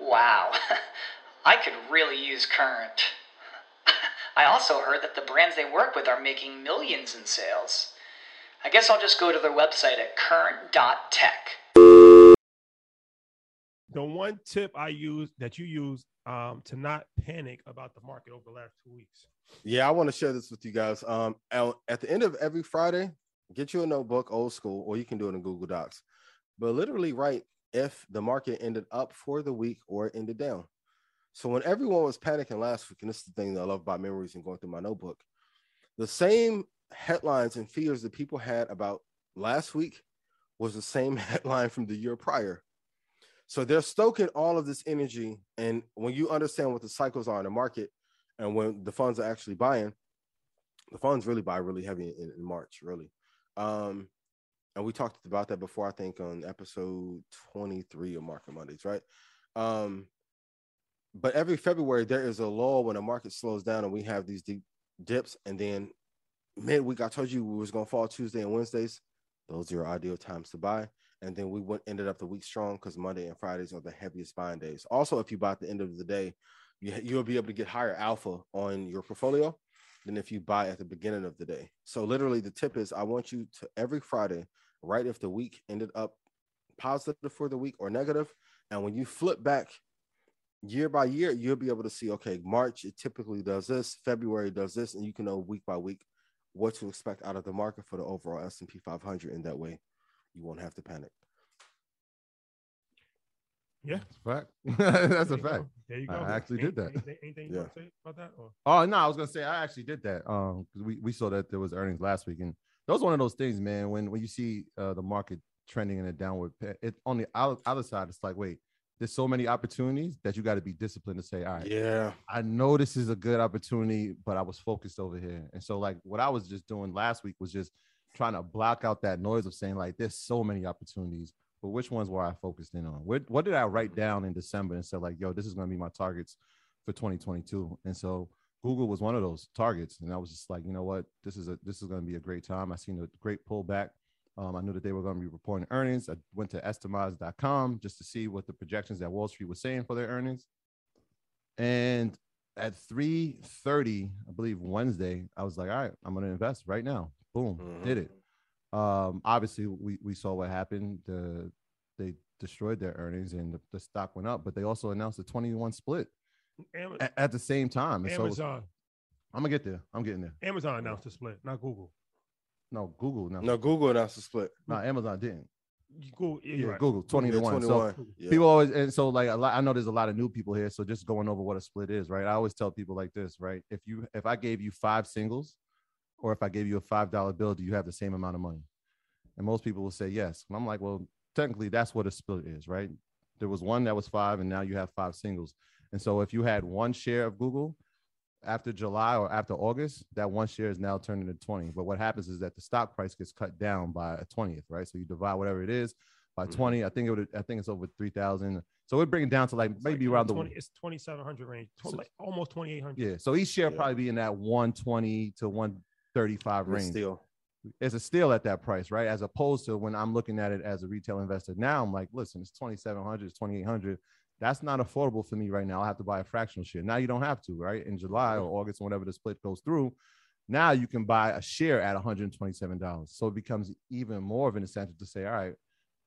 Wow, I could really use Current. I also heard that the brands they work with are making millions in sales. I guess I'll just go to their website at current.tech. The one tip I use that you use um, to not panic about the market over the last two weeks. Yeah, I want to share this with you guys. Um, at at the end of every Friday, get you a notebook, old school, or you can do it in Google Docs. But literally write if the market ended up for the week or it ended down. So when everyone was panicking last week, and this is the thing that I love about memories and going through my notebook, the same headlines and fears that people had about last week was the same headline from the year prior. So they're stoking all of this energy. And when you understand what the cycles are in the market and when the funds are actually buying, the funds really buy really heavy in, in March, really. Um, and we talked about that before, I think, on episode 23 of Market Mondays, right? Um, but every February there is a lull when the market slows down and we have these deep dips, and then midweek I told you we was gonna fall Tuesday and Wednesdays. Those are your ideal times to buy. And then we went ended up the week strong because Monday and Fridays are the heaviest buying days. Also, if you buy at the end of the day, you, you'll be able to get higher alpha on your portfolio than if you buy at the beginning of the day. So literally the tip is I want you to every Friday write if the week ended up positive for the week or. And when you flip back year by year, you'll be able to see, okay, March it typically does this, February does this, and you can know week by week what to expect out of the market for the overall S&P 500 in that way you won't have to panic. Yeah, That's a fact. That's There a fact. go. There you go. I actually Ain't- did that. Anything, anything you Yeah. want to say about that? Or? Oh no, I was gonna say I actually did that. Um, 'cause we, we saw that there was earnings last week, and that was one of those things, man. When when you see uh, the market trending in a downward, it on the other, other side, it's like, wait, there's so many opportunities that you got to be disciplined to say, all right, Yeah. I know this is a good opportunity, but I was focused over here. And so, like, what I was just doing last week was just trying to block out that noise of saying, like, there's so many opportunities, but which ones were I focused in on? What, what did I write down in December and said, like, yo, this is going to be my targets for 2022? And so, Google was one of those targets. And I was just like, you know what? This is a this is going to be a great time. I seen a great pullback. Um, I knew that they were going to be reporting earnings. I went to estimize.com just to see what the projections that Wall Street was saying for their earnings. And at 3:30, I believe Wednesday, I was like, all right, I'm gonna invest right now. Boom, Mhm. did it. Um, obviously, we, we saw what happened. The they destroyed their earnings and the, the stock went up, but they also announced a 21 split Am- at, at the same time. And so Amazon. I'm gonna get there. I'm getting there. Amazon announced a split, not Google. No, Google. No, No, Google announced a split. no, Amazon didn't. Google, yeah, Yeah, right. Google 20 Yeah, to 1. So Yeah. people always and so like a lot i know there's a lot of new people here so just going over what a split is right i always tell people like this right if you if i gave you five singles or if I gave you a $5 bill, do you have the same amount of money? And most people will say yes. And I'm like, well, technically that's what a split is, right? There was one that was five, and now you have five singles. And so if you had one share of Google after July or after August, that one share is now turning to 20. But what happens is that the stock price gets cut down by a 20th, right? So you divide whatever it is by mm-hmm. 20. I think it would, I think it's over 3,000. So we'd bring it down to like it's maybe like around 20, the it's 2700 range, so, like almost 2800. Yeah. So each share yeah. probably be in that 120 to one, 35 range. Steal. It's a steal at that price, right? As opposed to when I'm looking at it as a retail investor now, I'm like, listen, it's 2700, it's 2800. That's not affordable for me right now. I have to buy a fractional share. Now you don't have to, right? In July or August, or whenever the split goes through, now you can buy a share at $127. So it becomes even more of an incentive to say, all right,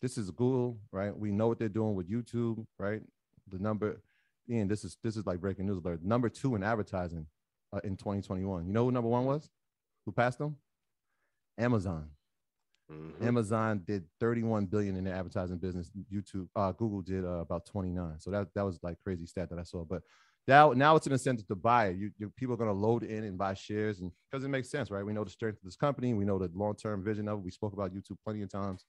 this is Google, right? We know what they're doing with YouTube, right? The number, and this is this is like breaking news alert. Number two in advertising uh, in 2021. You know who number one was? Who passed them amazon Mhm. Amazon did 31 billion in the advertising business. YouTube, uh, Google did uh, about 29. So that that was like crazy stat that I saw. But now now it's an incentive to buy it. You, you people are going to load in and buy shares, and because it makes sense, right? We know the strength of this company. We know the long term vision of it. We spoke about YouTube plenty of times.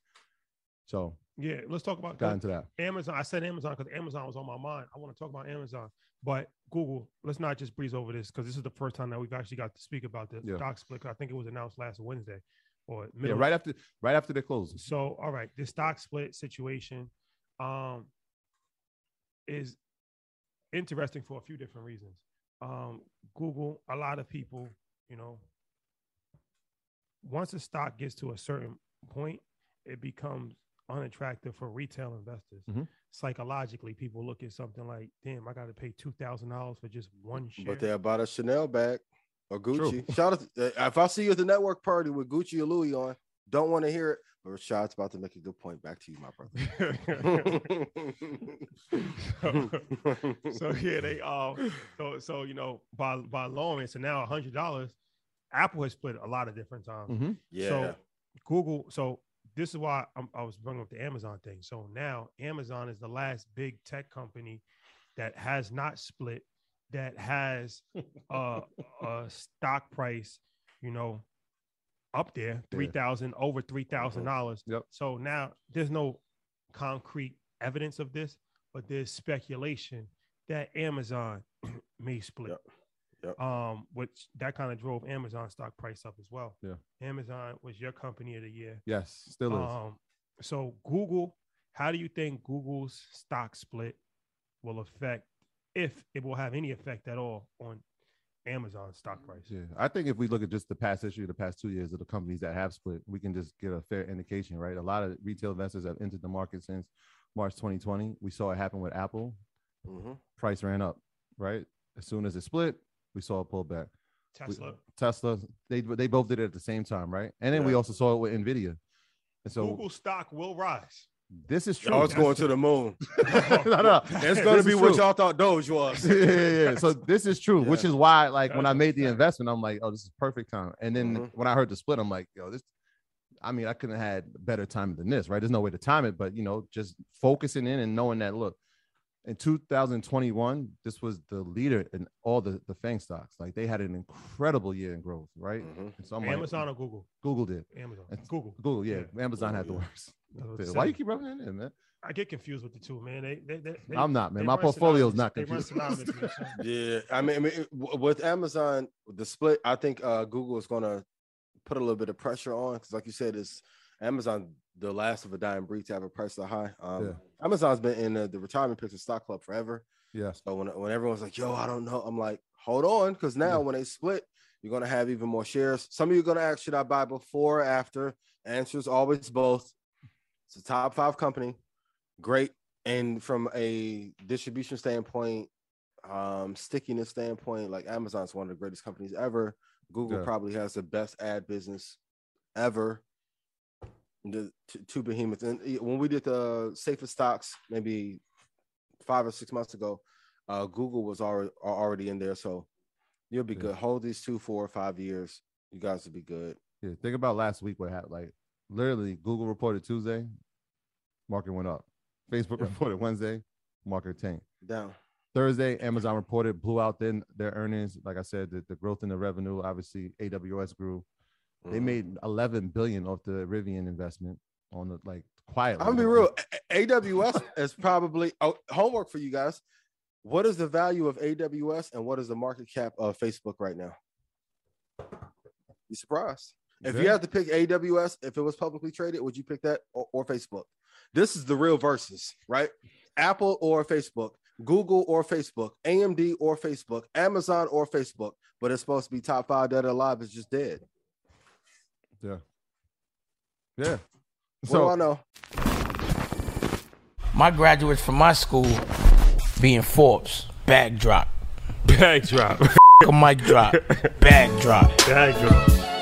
So Yeah, let's talk about got into that. Amazon. I said Amazon because Amazon was on my mind. I want to talk about Amazon, but Google. Let's not just breeze over this because this is the first time that we've actually got to speak about the Yeah. stock split. I think it was announced last Wednesday or Yeah, right after right after they close. So, all right, the stock split situation um, is interesting for a few different reasons. Um, Google, a lot of people, you know, once a stock gets to a certain point, it becomes unattractive for retail investors. Mhm. Psychologically, people look at something like, "Damn, I got to pay two thousand dollars for just one share." But they about a Chanel bag or True. Gucci. Shout out! To, uh, if I see you at the network party with Gucci or Louis on, don't want to hear it. But Rashad's about to make a good point. Back to you, my brother. so yeah, they all so so you know by by lowering so now a hundred dollars, Apple has split a lot of different times. Mhm. yeah, So Google, so this is why I'm, I was bringing up the Amazon thing. So now Amazon is the last big tech company that has not split, that has a, uh, a stock price, you know, up there, three thousand over three thousand dollars. Yep. So now there's no concrete evidence of this, but there's speculation that Amazon may split. Yep. Yep. Um, which that kind of drove Amazon stock price up as well. Yeah. Amazon was your company of the year. Yes, still is. Um, so Google, how do you think Google's stock split will affect, if it will have any effect at all on Amazon stock price? Yeah, I think if we look at just the past history, the past two years of the companies that have split, we can just get a fair indication, right? A lot of retail investors have entered the market since March 2020. We saw it happen with Apple. Mhm. Price ran up, right? As soon as it split, we saw a pullback. We- Tesla, Tesla, they they both did it at the same time, right? And then we also saw it with Nvidia. And so Google stock will rise. this is true. Y'all was going to the moon. no, no, It's going to be what y'all thought Doge was. yeah, yeah, yeah. So this is true, which is why, like, when I made the fact. investment, I'm like, oh, this is perfect time. And then Mhm. when I heard the split, I'm like, yo, this. I mean, I couldn't have had better time than this, right? There's no way to time it, but you know, just focusing in and knowing that, look, in 2021, this was the leader in all the the FAANG stocks. Like they had an incredible year in growth, right? Mhm. And so I'm like, Amazon or Google? Google did. Amazon. It's- Google. Google, yeah. Amazon had the yeah. worst. That's what Yeah, I'm Why you keep rubbing it in, man? I get confused with the two, man. They, they, they, they- I'm not, man. My run portfolio is not They confused. synonymous. Yeah, I mean, I mean, with Amazon, the split, I think uh, Google is going to put a little bit of pressure on because, like you said, it's Amazon, the last of a dying breed to have a price that high. Um, Yeah. Amazon's been in the, the retirement picks and stock club forever. Yeah. So when when everyone's like, "Yo, I don't know," I'm like, "Hold on," because now Yeah. when they split, you're gonna have even more shares. Some of you are gonna ask, "Should I buy before or after?" Answer is always both. It's a top five company, great, and from a distribution standpoint, um, stickiness standpoint, like Amazon's one of the greatest companies ever. Google Yeah. probably has the best ad business ever. The t- two behemoths, and uh, when we did the safest stocks, maybe five or six months ago, uh, Google was already already in there, so you'll be Yeah. good. Hold these two, four, or five years. You guys will be good. Yeah, think about last week what happened. Like literally, Google reported Tuesday, market went up. Facebook Yeah. reported Wednesday, market tanked. Down. Thursday, Amazon reported, blew out then their earnings. Like I said, the, the growth in the revenue, obviously AWS grew. They Mhm. made 11 billion off the Rivian investment on the like quietly. I'm gonna be real. AWS is probably oh, homework for you guys. What is the value of AWS and what is the market cap of Facebook right now? Be surprised. If you had to pick AWS, if it was publicly traded, would you pick that or, or Facebook? This is the real versus, right? Apple or Facebook, Google or Facebook, AMD or Facebook, Amazon or Facebook, but it's supposed to be top five that are alive is just dead. Yeah. Yeah. What So do I know? My graduates from my school being Forbes, bag drop. Bag drop. A mic drop, bag drop. Bag drop.